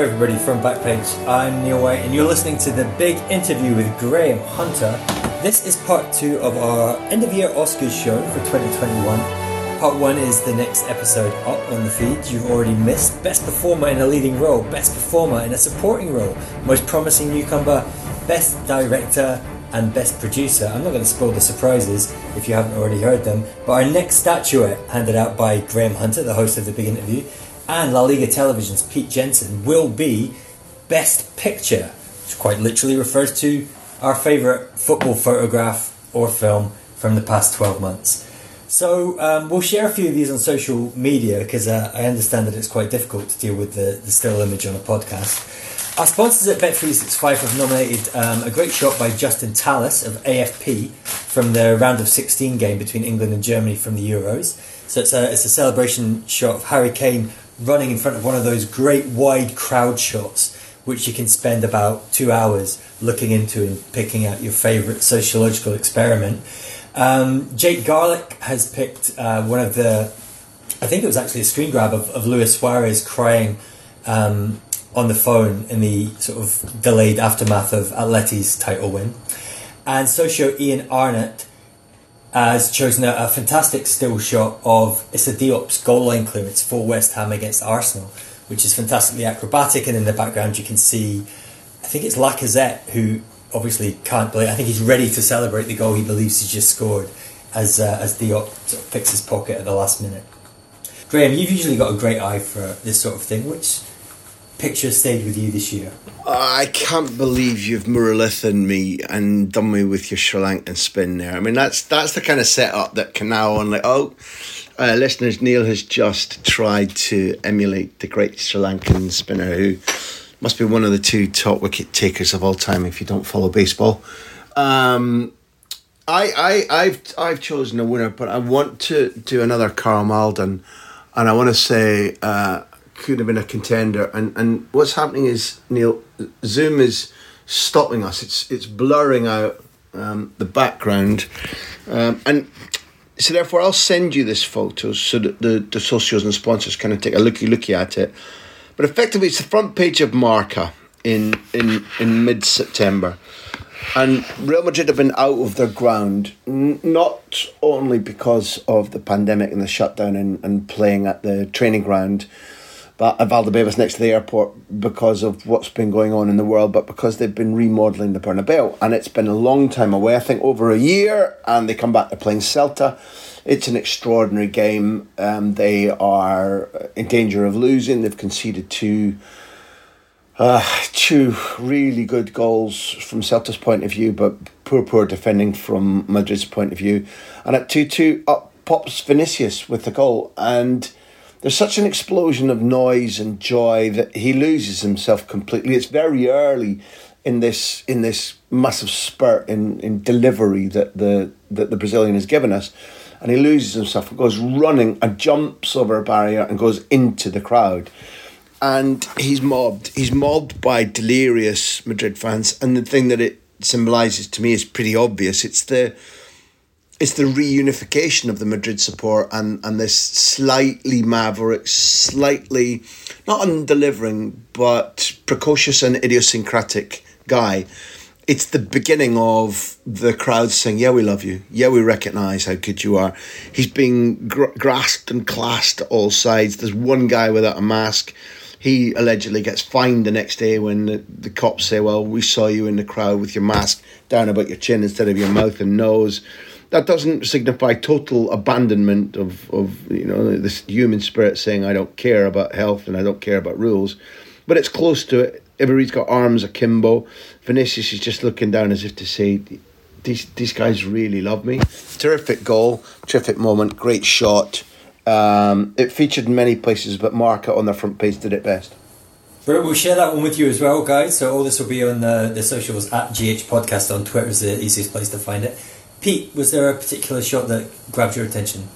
everybody from Backpage. I'm Neil White, and you're listening to the big interview with Graham Hunter. This is part two of our end of year Oscars show for 2021. Part one is the next episode up on the feed. You've already missed Best Performer in a Leading Role, Best Performer in a Supporting Role, Most Promising Newcomer, Best Director, and Best Producer. I'm not going to spoil the surprises if you haven't already heard them, but our next statuette, handed out by Graham Hunter, the host of the big interview, and La Liga Television's Pete Jensen will be Best Picture, which quite literally refers to our favourite football photograph or film from the past 12 months. So um, we'll share a few of these on social media because uh, I understand that it's quite difficult to deal with the, the still image on a podcast. Our sponsors at Bet365 have nominated um, a great shot by Justin Tallis of AFP from the round of 16 game between England and Germany from the Euros. So it's a, it's a celebration shot of Harry Kane running in front of one of those great wide crowd shots, which you can spend about two hours looking into and picking out your favourite sociological experiment. Um, Jake Garlick has picked uh, one of the, I think it was actually a screen grab of, of Luis Suarez crying um, on the phone in the sort of delayed aftermath of Atleti's title win. And socio Ian Arnott has chosen a, a fantastic still shot of Issa Diop's goal line clearance for West Ham against Arsenal, which is fantastically acrobatic. And in the background, you can see, I think it's Lacazette who obviously can't believe. I think he's ready to celebrate the goal he believes he's just scored as uh, as Diop sort of picks his pocket at the last minute. Graham, you've usually got a great eye for this sort of thing. Which picture stayed with you this year? I can't believe you've Muralitharan me and done me with your Sri Lankan spin there. I mean, that's that's the kind of setup that can now on oh, uh, listeners, Neil has just tried to emulate the great Sri Lankan spinner who must be one of the two top wicket takers of all time if you don't follow baseball. Um, I, I, I've, I've chosen a winner, but I want to do another Karl Malden, and I want to say uh, could have been a contender. And, and what's happening is Neil Zoom is stopping us. It's it's blurring out um, the background, um, and so therefore I'll send you this photo so that the the socios and sponsors kind of take a looky looky at it. But effectively, it's the front page of Marca in in in mid September. And Real Madrid have been out of their ground, n- not only because of the pandemic and the shutdown and, and playing at the training ground, Valdebebas next to the airport because of what's been going on in the world, but because they've been remodelling the Bernabeu. And it's been a long time away, I think over a year, and they come back to playing Celta. It's an extraordinary game. Um, they are in danger of losing. They've conceded two uh, two really good goals from Celta's point of view, but poor, poor defending from Madrid's point of view. And at 2 2, up pops Vinicius with the goal. And there's such an explosion of noise and joy that he loses himself completely. It's very early in this in this massive spurt in, in delivery that the that the Brazilian has given us. And he loses himself, and goes running and jumps over a barrier and goes into the crowd and he's mobbed. He's mobbed by delirious Madrid fans, and the thing that it symbolises to me is pretty obvious. It's the it's the reunification of the Madrid support and and this slightly maverick, slightly not undelivering, but precocious and idiosyncratic guy. It's the beginning of the crowd saying, "Yeah, we love you. Yeah, we recognise how good you are." He's being gr- grasped and clasped at all sides. There's one guy without a mask he allegedly gets fined the next day when the, the cops say, "Well, we saw you in the crowd with your mask down about your chin instead of your mouth and nose." That doesn't signify total abandonment of, of you know this human spirit saying, "I don't care about health and I don't care about rules," but it's close to it. Everybody's got arms akimbo. Vinicius is just looking down as if to say, "These these guys really love me." Terrific goal, terrific moment, great shot. Um, it featured in many places, but Marca on the front page did it best. But we'll share that one with you as well, guys. So all this will be on the, the socials at GH Podcast on Twitter is the easiest place to find it. Pete, was there a particular shot that grabbed your attention?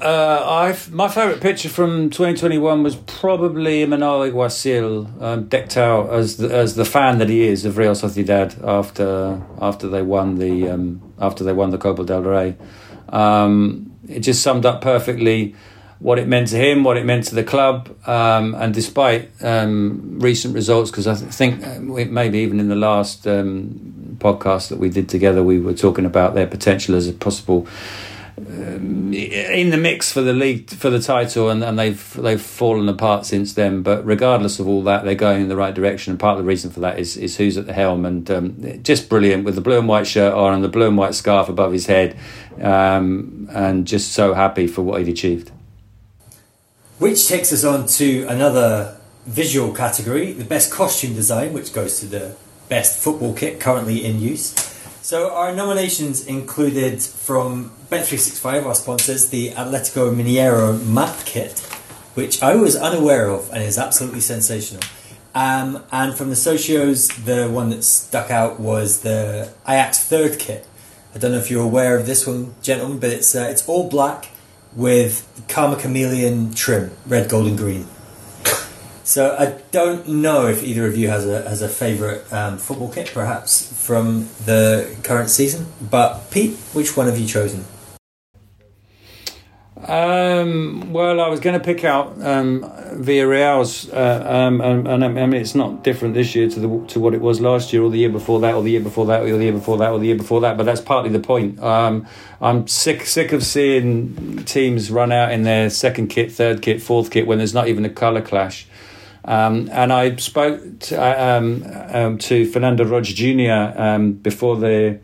Uh, I've, my favourite picture from 2021 was probably Imanol Alguacil um, decked out as the, as the fan that he is of Real Sociedad after after they won the um, after they won the Copa del Rey. Um, it just summed up perfectly what it meant to him, what it meant to the club, um, and despite um, recent results, because I think uh, maybe even in the last um, podcast that we did together, we were talking about their potential as a possible um, in the mix for the league for the title, and, and they've they've fallen apart since then. But regardless of all that, they're going in the right direction. And part of the reason for that is is who's at the helm, and um, just brilliant with the blue and white shirt on and the blue and white scarf above his head, um, and just so happy for what he'd achieved. Which takes us on to another visual category, the best costume design, which goes to the best football kit currently in use. So our nominations included from Bet365, our sponsors, the Atletico Mineiro map kit, which I was unaware of and is absolutely sensational. Um, and from the socios, the one that stuck out was the Ajax third kit. I don't know if you're aware of this one, gentlemen, but it's uh, it's all black with Karma Chameleon trim, red, gold, and green. So I don't know if either of you has a has a favourite um, football kit, perhaps from the current season. But Pete, which one have you chosen? Um, well, I was going to pick out um, Villarreal's, uh, um, and, and, I mean it's not different this year to the to what it was last year, or the year before that, or the year before that, or the year before that, or the year before that. But that's partly the point. Um, I'm sick sick of seeing teams run out in their second kit, third kit, fourth kit when there's not even a colour clash. Um, and I spoke to, uh, um, um, to Fernando Roig Jr. Um, before the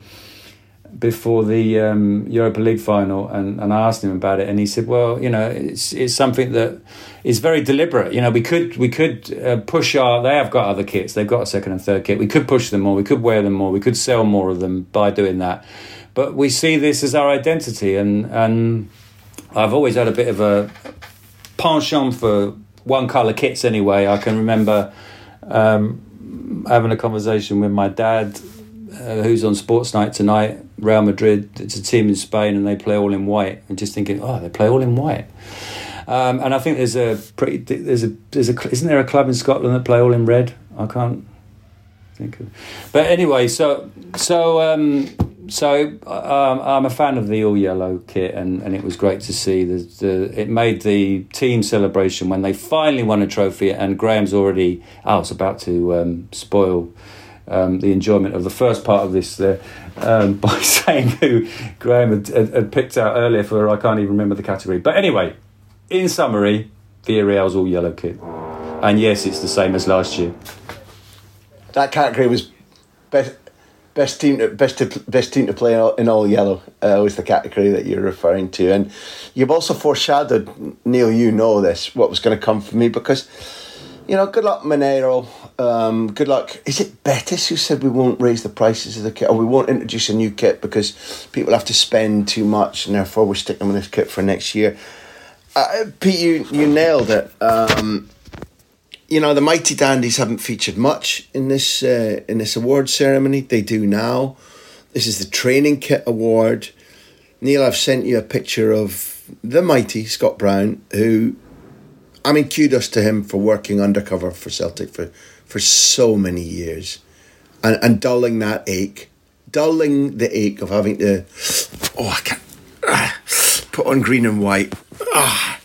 before the um, Europa League final, and, and I asked him about it, and he said, "Well, you know, it's it's something that is very deliberate. You know, we could we could uh, push our. They have got other kits. They've got a second and third kit. We could push them more. We could wear them more. We could sell more of them by doing that. But we see this as our identity, and and I've always had a bit of a penchant for one color kits. Anyway, I can remember um, having a conversation with my dad, uh, who's on Sports Night tonight. Real Madrid. It's a team in Spain, and they play all in white. And just thinking, oh, they play all in white. Um, and I think there's a pretty there's a there's a isn't there a club in Scotland that play all in red? I can't think of. But anyway, so so um, so um, I'm a fan of the all yellow kit, and, and it was great to see the, the it made the team celebration when they finally won a trophy. And Graham's already I was about to um, spoil. Um, the enjoyment of the first part of this uh, um, by saying who Graham had, had, had, picked out earlier for I can't even remember the category. But anyway, in summary, Villarreal's all yellow kit, and yes, it's the same as last year. That category was best best team to, best to, best team to play in all, in all yellow uh, was the category that you're referring to, and you've also foreshadowed Neil. You know this what was going to come for me because you know good luck Mineiro. Um, good luck. Is it Betis who said we won't raise the prices of the kit or we won't introduce a new kit because people have to spend too much and therefore we're sticking with this kit for next year. Uh, Pete, you, you nailed it. Um, you know the mighty dandies haven't featured much in this uh, in this award ceremony. They do now. This is the training kit award. Neil, I've sent you a picture of the mighty Scott Brown, who, I mean, kudos to him for working undercover for Celtic for for so many years, and and dulling that ache, dulling the ache of having to, oh, I can't ah, put on green and white. Ah.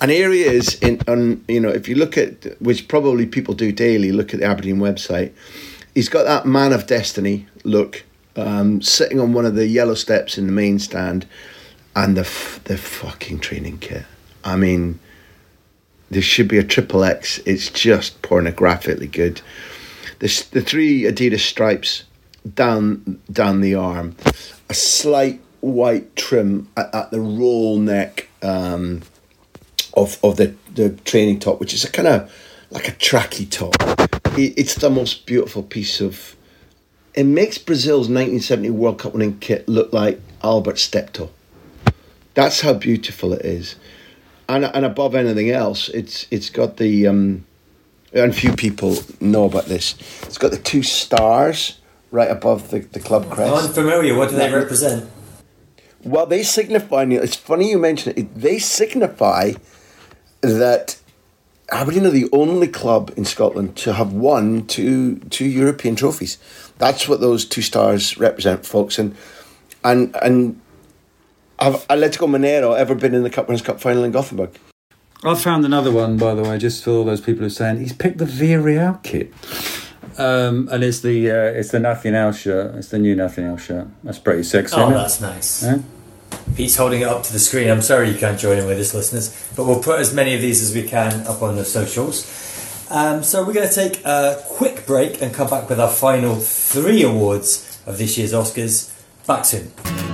And here he is in on you know if you look at which probably people do daily look at the aberdeen website he's got that man of destiny look um, sitting on one of the yellow steps in the main stand and the the fucking training kit. I mean there should be a triple X. It's just pornographically good. The the three Adidas stripes down down the arm, a slight white trim at, at the roll neck um, of of the the training top, which is a kind of like a tracky top. It, it's the most beautiful piece of. It makes Brazil's 1970 World Cup winning kit look like Albert Steptoe. That's how beautiful it is, and and above anything else, it's it's got the um, and few people know about this. It's got the two stars right above the, the club crest. Unfamiliar. What do they represent? Well, they signify. It's funny you mention it. They signify that Aberdeen are the only club in Scotland to have won two two European trophies. That's what those two stars represent, folks. And and and have Atletico Mineiro ever been in the Cup Winners' Cup final in Gothenburg? I found another one, by the way, just for all those people who are saying he's picked the Villarreal kit. Um, and it's the uh, it's the Nothing Else shirt. It's the new Nothing Else shirt. That's pretty sexy. Oh, isn't it? that's nice. Yeah? Pete's holding it up to the screen. I'm sorry you can't join in with us, listeners, but we'll put as many of these as we can up on the socials. Um, so we're going to take a quick break and come back with our final three awards of this year's Oscars. Back soon.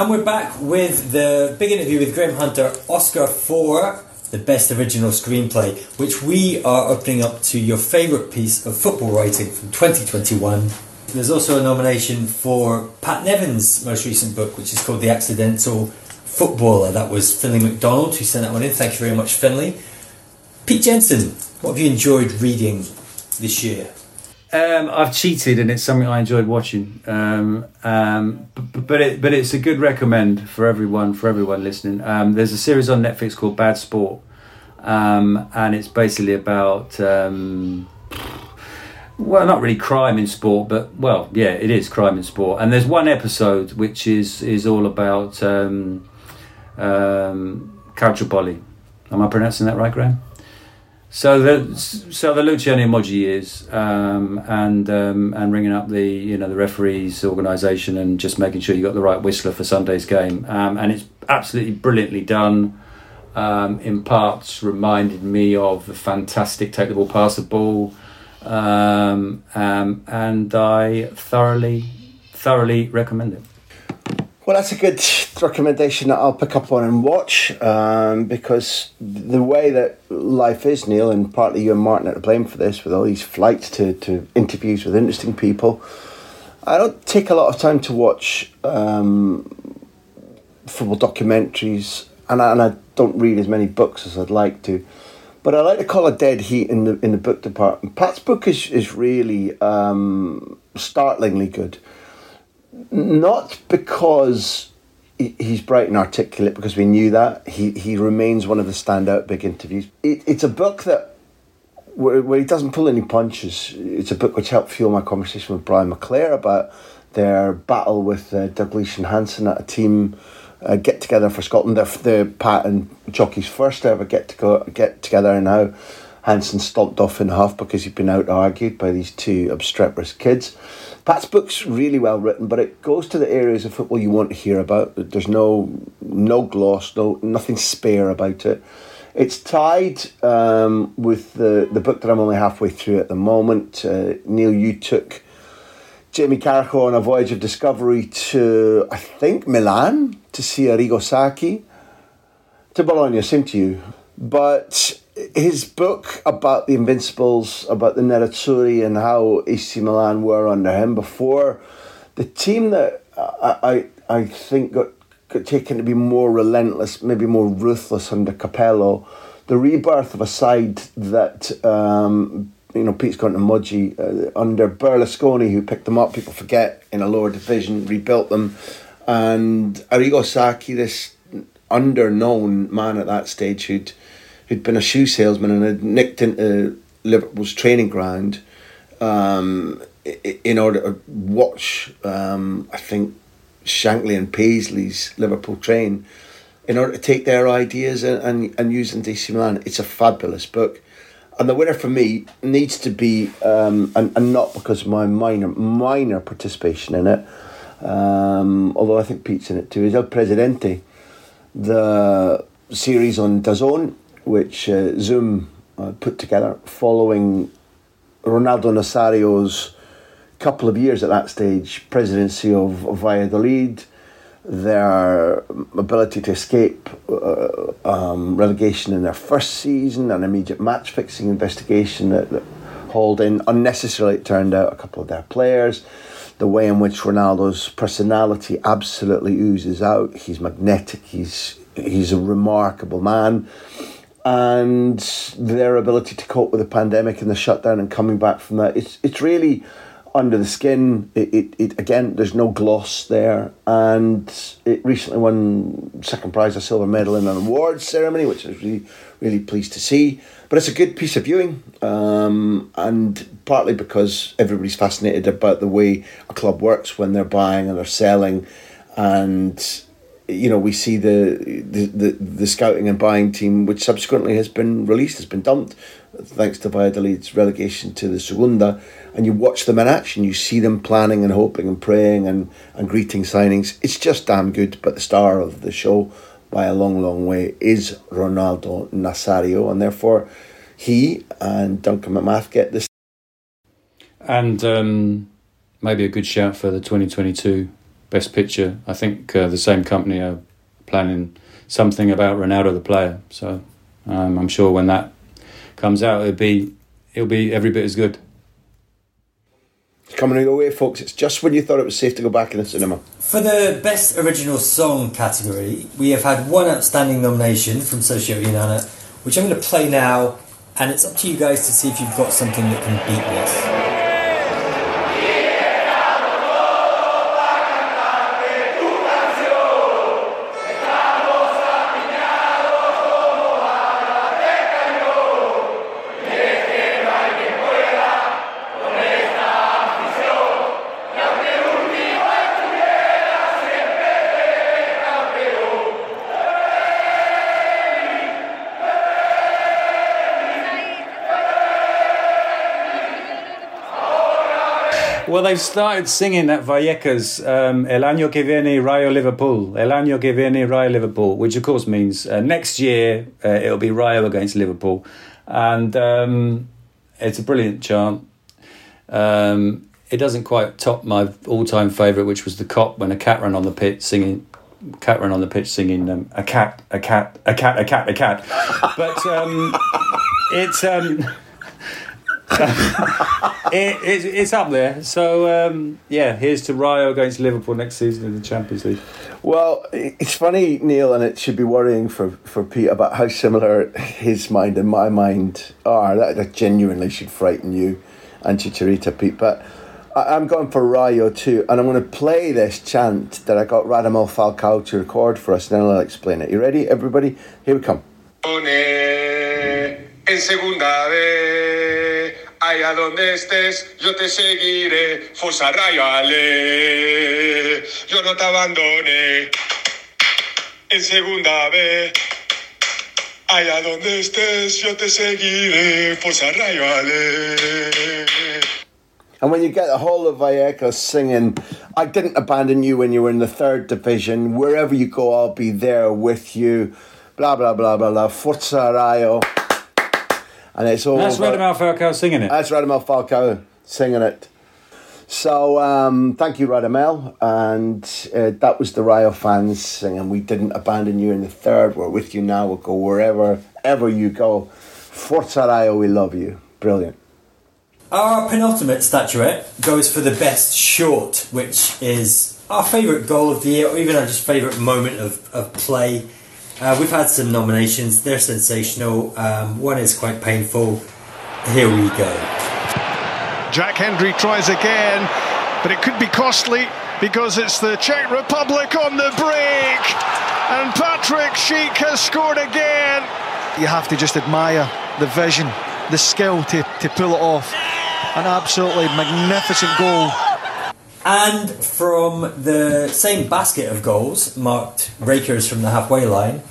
And we're back with the big interview with Graham Hunter, Oscar for the Best Original Screenplay, which we are opening up to your favourite piece of football writing from 2021. There's also a nomination for Pat Nevin's most recent book, which is called The Accidental Footballer. That was Finley McDonald who sent that one in. Thank you very much, Finley. Pete Jensen, what have you enjoyed reading this year? Um, I've cheated, and it's something I enjoyed watching. Um, um, but but, it, but it's a good recommend for everyone for everyone listening. Um, there's a series on Netflix called Bad Sport, um, and it's basically about um, well, not really crime in sport, but well, yeah, it is crime in sport. And there's one episode which is is all about um, um, Calciopoli. Am I pronouncing that right, Graham? So the so the Luciano Moggi years um, and um, and ringing up the you know the referees organisation and just making sure you got the right whistler for Sunday's game um, and it's absolutely brilliantly done. Um, in parts, reminded me of the fantastic take the ball, pass the ball, um, um, and I thoroughly thoroughly recommend it. Well, that's a good recommendation that I'll pick up on and watch um, because the way that life is, Neil, and partly you and Martin are to blame for this with all these flights to, to interviews with interesting people. I don't take a lot of time to watch um, football documentaries and I, and I don't read as many books as I'd like to. But I like to call a dead heat in the in the book department. Pat's book is, is really um, startlingly good not because he- he's bright and articulate, because we knew that. He, he remains one of the standout big interviews. It, it's a book that, where, where he doesn't pull any punches. It's a book which helped fuel my conversation with Brian McClair about their battle with uh, and Hansen at a team uh, get together for Scotland. The, the Pat and Choccy's first ever get to go, get together, and now Hansen stomped off in half because he'd been out argued by these two obstreperous kids. Pat's book's really well written, but it goes to the areas of football you want to hear about. There's no no gloss, no nothing spare about it. It's tied um, with the, the book that I'm only halfway through at the moment. Uh, Neil, you took Jamie Carragher on a voyage of discovery to, I think, Milan to see Arrigo Sacchi. To Bologna, same to you. But his book about the Invincibles, about the Nerazzurri and how AC Milan were under him before the team that I, I, I think got taken to be more relentless, maybe more ruthless under Capello. The rebirth of a side that um, you know Pete's gone to Mudgee uh, under Berlusconi, who picked them up. People forget in a lower division, rebuilt them, and Arrigo Sacchi, this underknown man at that stage, who'd who'd been a shoe salesman and had nicked into Liverpool's training ground um, in order to watch. Um, I think Shankly and Paisley's Liverpool train in order to take their ideas and, and, and use them AC Milan. It's a fabulous book. And the winner for me needs to be, um, and, and not because of my minor minor participation in it, um, although I think Pete's in it too, is El Presidente, the series on DAZN, which uh, Zoom uh, put together following Ronaldo Nazario's couple of years at that stage, presidency of, of Valladolid, their ability to escape uh, um, relegation in their first season, an immediate match fixing investigation that, that hauled in unnecessarily, it turned out, a couple of their players. The way in which Ronaldo's personality absolutely oozes out. He's magnetic, he's, he's a remarkable man. And their ability to cope with the pandemic and the shutdown and coming back from that. It's, it's really under the skin. It, it, it again, there's no gloss there, and it recently won second prize, a silver medal in an awards ceremony, which I was really really pleased to see. But it's a good piece of viewing, um, and partly because everybody's fascinated about the way a club works when they're buying and they're selling, and you know we see the, the the the scouting and buying team, which subsequently has been released, has been dumped, thanks to Valladolid's relegation to the Segunda and you watch them in action, you see them planning and hoping and praying and, and greeting signings. It's just damn good. But the star of the show, by a long, long way, is Ronaldo Nazario, and therefore he and Duncan McMath get this. And um, maybe a good shout for the 2022 Best Picture. I think uh, the same company are planning something about Ronaldo the player. So um, I'm sure when that comes out, it'll be it'll be every bit as good coming your way, folks. It's just when you thought it was safe to go back in the cinema. For the Best Original Song category, we have had one outstanding nomination from Sergio Inanna, which I'm going to play now, and it's up to you guys to see if you've got something that can beat this. They've started singing at Vallecas um, El año que viene Rayo Liverpool, El año que viene Rayo Liverpool, which of course means uh, next year uh, it'll be Rayo against Liverpool. And um, it's a brilliant chant. Um, it doesn't quite top my all-time favourite, which was the cop when a cat ran on the pitch singing. Cat ran on the pitch singing um, a cat, a cat, a cat, a cat, a cat. But um, it's um, it, it's, it's up there. So um, yeah, here's to Rayo against Liverpool next season in the Champions League. Well, it's funny, Neil, and it should be worrying for, for Pete about how similar his mind and my mind are. That, that genuinely should frighten you and Chicharito, Pete. But I, am going for Rayo too, and I'm going to play this chant that I got Radamel Falcao to record for us, and then I'll explain it. You ready, everybody? Here we come. Allá donde estés, yo te seguiré. Forza Rayo Ale. Yo no te abandoné. En segunda vez. Allá donde estés, yo te seguiré. Forza Rayo Ale. And when you get the whole of Vallecas singing, I didn't abandon you when you were in the third division. Wherever you go, I'll be there with you. Blah, blah, blah, blah, blah. Forza Rayo. And it's all. That's about- Radamel Falcao singing it. That's Radamel Falcao singing it. So um, thank you, Radamel. And uh, that was the Rayo fans singing, We didn't abandon you in the third. We're with you now. We'll go wherever ever you go. Forza Rayo, we love you. Brilliant. Our penultimate statuette goes for the best short, which is our favourite goal of the year, or even our just favourite moment of, of play. Uh, we've had some nominations, they're sensational. Um, one is quite painful. Here we go. Jack Hendry tries again, but it could be costly because it's the Czech Republic on the break. And Patrik Schick has scored again. You have to just admire the vision, the skill to, to pull it off. An absolutely magnificent goal. And from the same basket of goals, marked Rakers from the halfway line,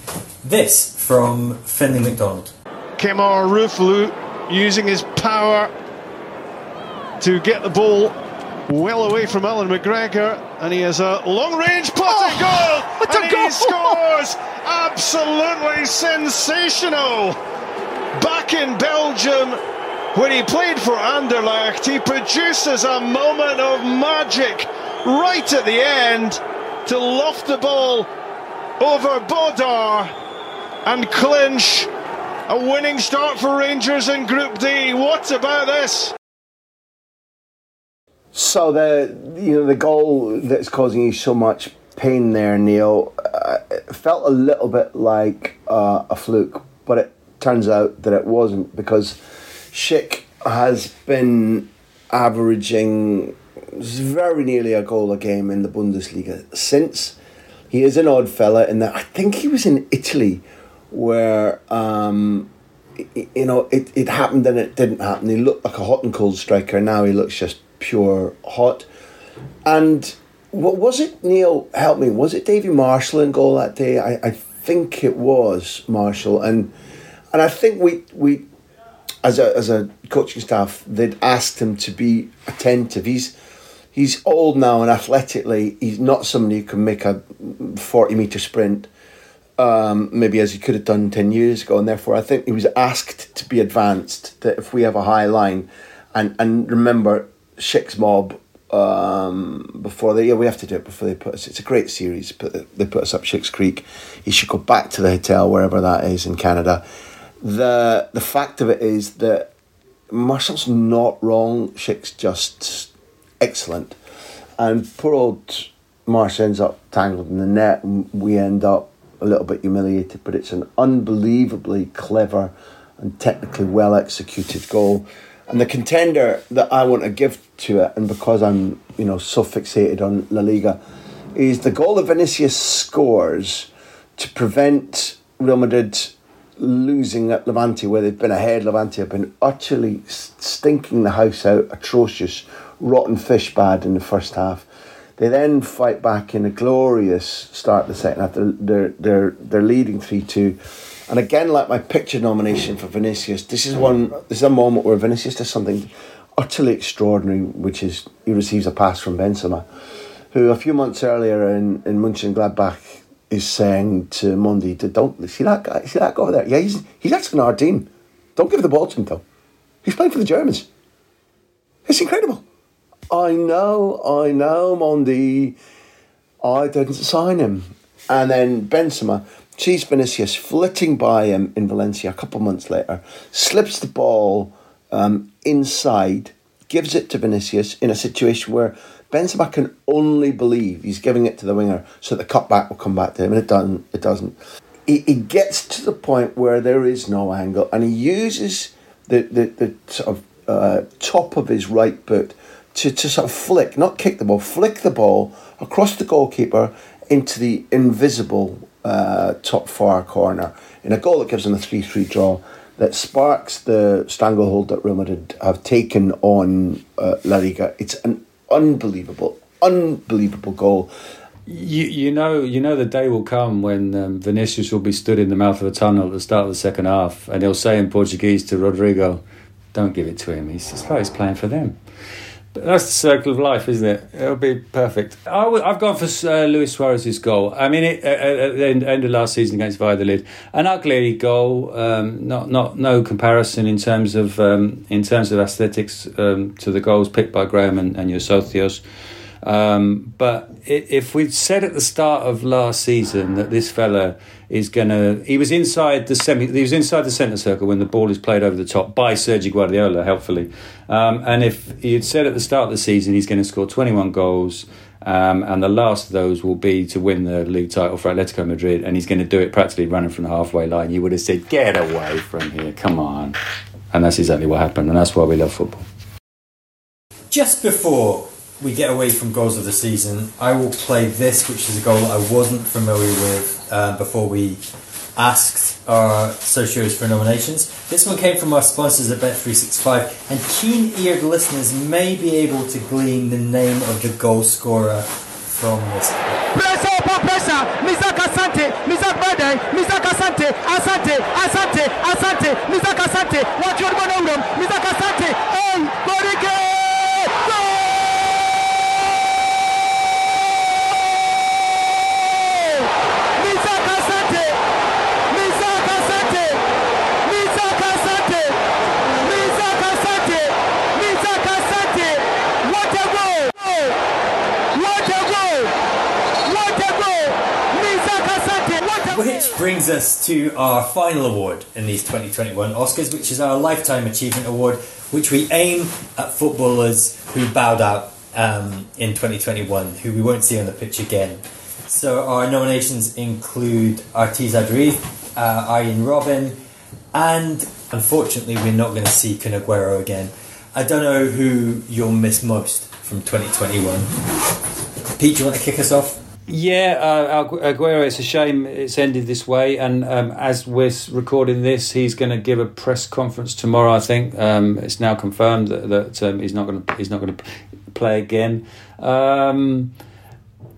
this from Finley McDonald. Kemar Roofe using his power to get the ball well away from Allan McGregor, and he has a long range putting oh, goal, what a goal! he scores! Absolutely sensational! Back in Belgium, when he played for Anderlecht, he produces a moment of magic right at the end to loft the ball over Bodart and clinch a winning start for Rangers in Group D. What about this? So the you know the goal that's causing you so much pain there, Neil, uh, felt a little bit like uh, a fluke, but it turns out that it wasn't because Schick has been averaging very nearly a goal a game in the Bundesliga since. He is an odd fella in that I think he was in Italy where um, you know it, it happened and it didn't happen. He looked like a hot and cold striker. Now he looks just pure hot. And what was it, Neil? Help me. Was it Davy Marshall in goal that day? I, I think it was Marshall, and and I think we we as a as a coaching staff they'd asked him to be attentive. He's he's old now and athletically he's not somebody who can make a forty meter sprint. Um, maybe as he could have done 10 years ago, and therefore I think he was asked to be advanced. That if we have a high line, and, and remember, Schick's Mob um, before they yeah we have to do it before they put us. It's a great series, but they put us up Schick's Creek. He should go back to the hotel wherever that is in Canada. The the fact of it is that Marshall's not wrong. Schick's just excellent, and poor old Marsh ends up tangled in the net, and we end up a little bit humiliated. But it's an unbelievably clever and technically well executed goal. And the contender that I want to give to it, and because I'm you know so fixated on La Liga, is the goal that Vinicius scores to prevent Real Madrid losing at Levante, where they've been ahead. Levante have been utterly stinking the house out, atrocious, rotten fish bad in the first half. They then fight back in a glorious start the second half. They're they're they're, they're leading three two. And again, like my picture nomination for Vinicius, this is one. This is a moment where Vinicius does something utterly extraordinary, which is he receives a pass from Benzema, who a few months earlier in in Mönchengladbach is saying to Mendy, "Don't see that guy. See that guy over there? Yeah, he's he's actually on our team. Don't give the ball to him though. He's playing for the Germans. It's incredible. I know, I know, Mendy. I didn't sign him. And then Benzema sees Vinicius flitting by him in Valencia a couple months later, slips the ball um, inside, gives it to Vinicius in a situation where Benzema can only believe he's giving it to the winger so the cutback will come back to him, and it doesn't. It doesn't. He, he gets to the point where there is no angle, and he uses the the, the sort of uh, top of his right boot to, to sort of flick, not kick the ball, flick the ball across the goalkeeper into the invisible uh, top far corner in a goal that gives them a 3 3 draw. That sparks the stranglehold that Real Madrid have taken on uh, La Liga. It's an unbelievable, unbelievable goal. You, you know you know the day will come when um, Vinicius will be stood in the mouth of a tunnel at the start of the second half, and he'll say in Portuguese to Rodrigo, "Don't give it to him. He's, he's playing for them." That's the circle of life, isn't it? It'll be perfect. I w- I've gone for uh, Luis Suarez's goal. I mean, it, at the end, end of last season against Valladolid, an ugly goal. Um, not not no comparison in terms of um, in terms of aesthetics um, to the goals picked by Graham and, and your Socios. Um, but if we'd said at the start of last season that this fella is gonna, he was inside the semi, he was inside the centre circle when the ball is played over the top by Sergio Guardiola, helpfully. Um, and if had said at the start of the season he's going to score 21 goals, um, and the last of those will be to win the league title for Atletico Madrid, and he's going to do it practically running from the halfway line, you would have said, "Get away from here, come on!" And that's exactly what happened, and that's why we love football. Just before we get away from goals of the season, I will play this, which is a goal that I wasn't familiar with uh, before we asked our socios for nominations. This one came from our sponsors at Bet365, and keen eared listeners may be able to glean the name of the goal scorer from this. Pressure pressure, Misaka Asante, Misaka Bade, Misaka Asante, Asante, Asante, Asante, Misaka Asante, want to Misaka Asante, oh, Borike! Brings us to our final award in these 2021 Oscars, which is our Lifetime Achievement Award, which we aim at footballers who bowed out um, in 2021, who we won't see on the pitch again. So our nominations include Aritz Aduriz, uh, Robben, and unfortunately, we're not going to see Kun Aguero again. I don't know who you'll miss most from 2021. Pete, do you want to kick us off? Yeah, uh, Aguero. It's a shame it's ended this way, and um, as we're recording this, he's going to give a press conference tomorrow. I think um, it's now confirmed that, that um, he's not going to he's not going to play again. Um,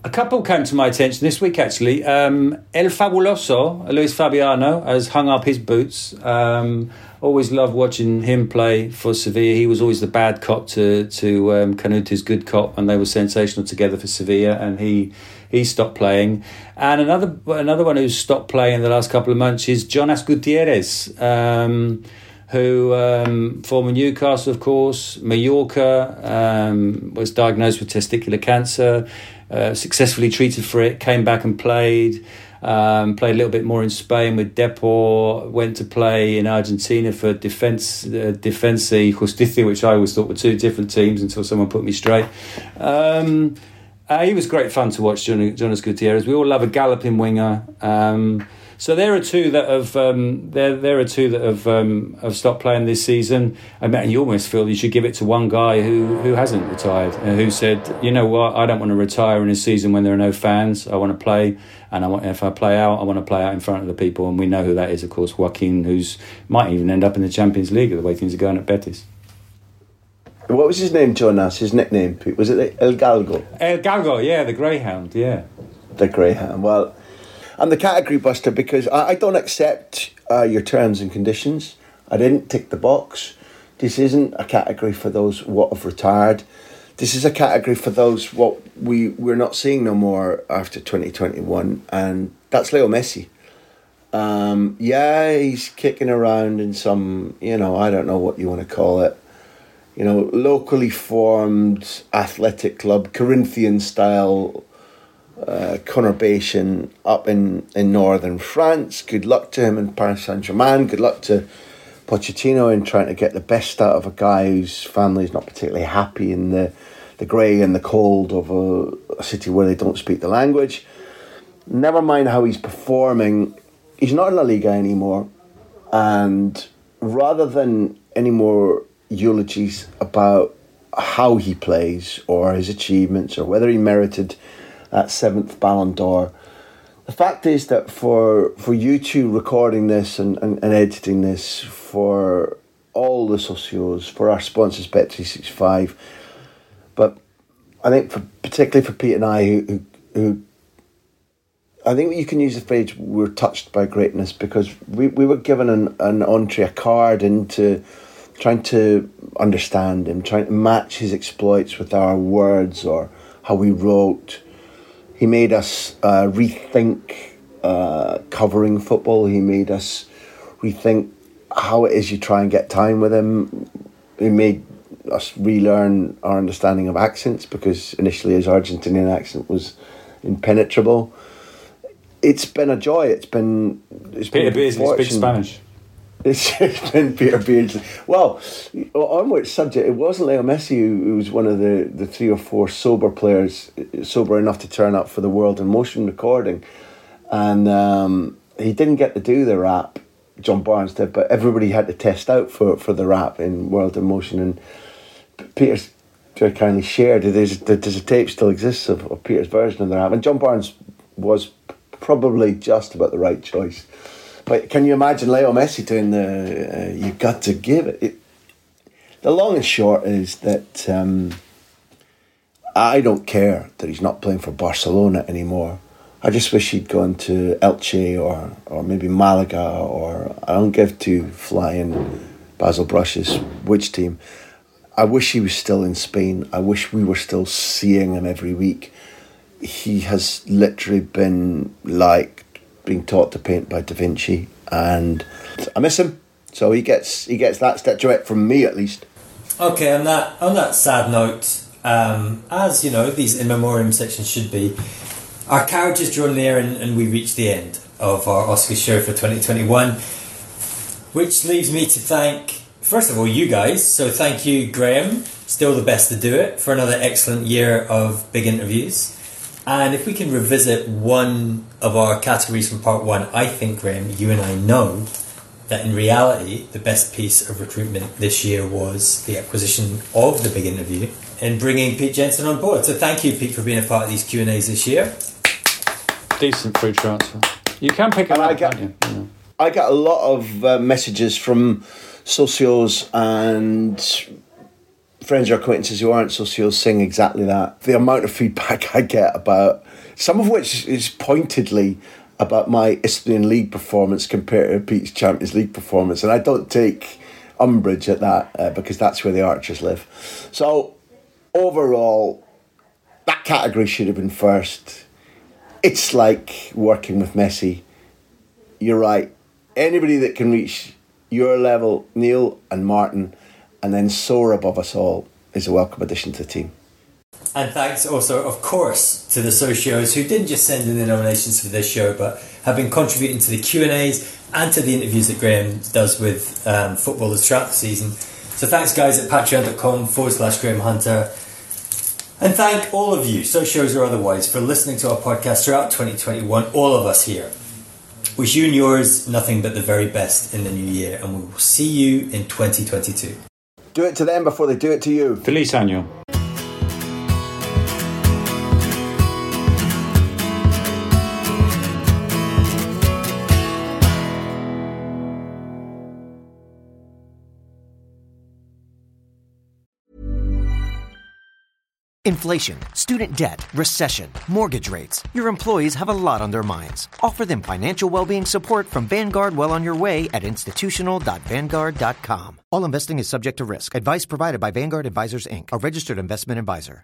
a couple came to my attention this week actually. Um, El Fabuloso, Luis Fabiano, has hung up his boots. Always loved watching him play for Sevilla. He was always the bad cop to to um, Kanouté's good cop, and they were sensational together for Sevilla. And he he stopped playing. And another another one who's stopped playing in the last couple of months is Jonas Gutierrez, um, who um, former Newcastle, of course, Mallorca, um, was diagnosed with testicular cancer, uh, successfully treated for it, came back and played. Um, played a little bit more in Spain with Depor. Went to play in Argentina for Defense uh, Defensa Justicia, which I always thought were two different teams until someone put me straight. Um, uh, he was great fun to watch, Jonas Gutierrez. We all love a galloping winger. Um, so there are two that have um, there there are two that have um, have stopped playing this season. I mean, you almost feel you should give it to one guy who who hasn't retired, uh, who said, you know what, I don't want to retire in a season when there are no fans. I want to play, and I want if I play out, I want to play out in front of the people. And we know who that is, of course, Joaquin, who's might even end up in the Champions League the way things are going at Betis. What was his name, Jonas? His nickname? Was it El Galgo? El Galgo, yeah, the Greyhound, yeah. The Greyhound. Well, I'm the category buster because I, I don't accept uh, your terms and conditions. I didn't tick the box. This isn't a category for those what have retired. This is a category for those what we we're not seeing no more after 2021, and that's Leo Messi. Um, yeah, he's kicking around in some, you know, I don't know what you want to call it you know, locally formed athletic club, Corinthian style uh, conurbation up in, in northern France. Good luck to him in Paris Saint Germain. Good luck to Pochettino in trying to get the best out of a guy whose family is not particularly happy in the, the grey and the cold of a, a city where they don't speak the language. Never mind how he's performing, he's not in La Liga anymore. And rather than any more eulogies about how he plays or his achievements or whether he merited that seventh Ballon d'Or. the fact is that for for you two recording this and, and, and editing this for all the socios for our sponsors bet365 but i think for particularly for pete and i who, who, I think you can use the phrase "we're touched by greatness" because we, we were given an, an entree, a card into trying to understand him, trying to match his exploits with our words or how we wrote. He made us uh, rethink uh, covering football. He made us rethink how it is you try and get time with him. He made us relearn our understanding of accents because initially his Argentinian accent was impenetrable it's been a joy. It's been it's Peter been Beardsley speaks Spanish. It's, been Peter Beardsley. Well, on which subject? It wasn't Leo Messi who, was one of the, the three or four sober players, sober enough to turn up for the World in Motion recording, and um, he didn't get to do the rap. John Barnes did, but everybody had to test out for, for the rap in World in Motion, and Peter's very kindly shared. There's, there's a tape still exists of, of Peter's version of the rap, and John Barnes was probably just about the right choice. But can you imagine Leo Messi doing the uh, "You got to give it"? it? The long and short is that um, I don't care that he's not playing for Barcelona anymore. I just wish he'd gone to Elche or or maybe Malaga or I don't give two flying Basil Brush's which team. I wish he was still in Spain. I wish we were still seeing him every week he has literally been like being taught to paint by Da Vinci, and I miss him. So he gets he gets that statuette from me at least. Okay, on that on that sad note, um, as you know, these in memoriam sections should be. Our carriage is drawn near, and, and we reach the end of our Oscar show for 2021, which leaves me to thank first of all you guys. So thank you, Graham. Still the best to do it for another excellent year of big interviews. And if we can revisit one of our categories from part one, I think, Graham, you and I know that in reality, the best piece of recruitment this year was the acquisition of the big interview and bringing Pete Jenson on board. So thank you, Pete, for being a part of these Q and A's this year. Decent free transfer. You can pick it up, I get, you? Yeah. I get a lot of uh, messages from socios and friends or acquaintances who aren't socios saying exactly that. The amount of feedback I get about some of which is pointedly about my Isthmian League performance compared to Pete's Champions League performance, and I don't take umbrage at that uh, because that's where the Archers live. So overall, that category should have been first. It's like working with Messi. You're right. Anybody that can reach your level, Neil and Martin, and then soar above us all is a welcome addition to the team. And thanks also, of course, to the socios who didn't just send in the nominations for this show, but have been contributing to the Q and A's and to the interviews that Graham does with um, footballers throughout the season. So thanks, guys, at patreon.com forward slash Graham Hunter. And thank all of you, socios or otherwise, for listening to our podcast throughout 2021. All of us here. Wish you and yours nothing but the very best in the new year, and we will see you in 2022. Do it to them before they do it to you. Feliz año. Inflation, student debt, recession, mortgage rates. Your employees have a lot on their minds. Offer them financial well-being support from Vanguard well on your way at institutional.vanguard.com. All investing is subject to risk. Advice provided by Vanguard Advisors Inc., a registered investment advisor.